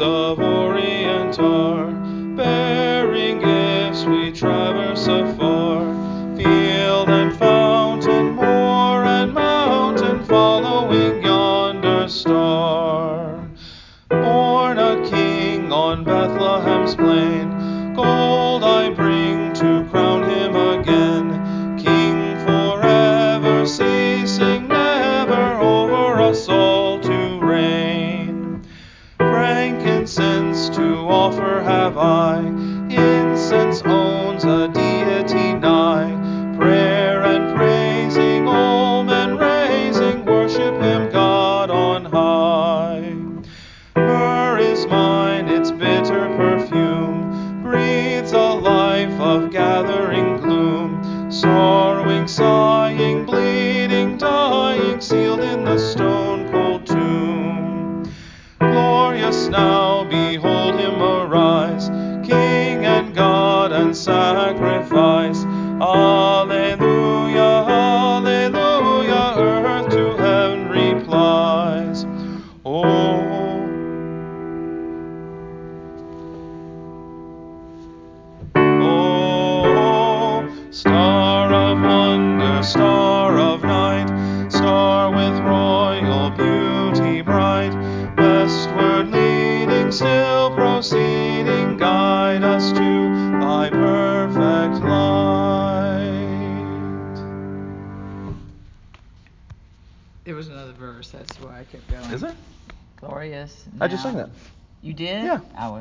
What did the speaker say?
of Orient are, bearing gifts we traverse afar. Field and fountain, moor and mountain, following yonder star. Born a king on Bethlehem's plain. It was another verse. That's why I kept going. Is it? Glorious. I just sang that. You did? Yeah. I was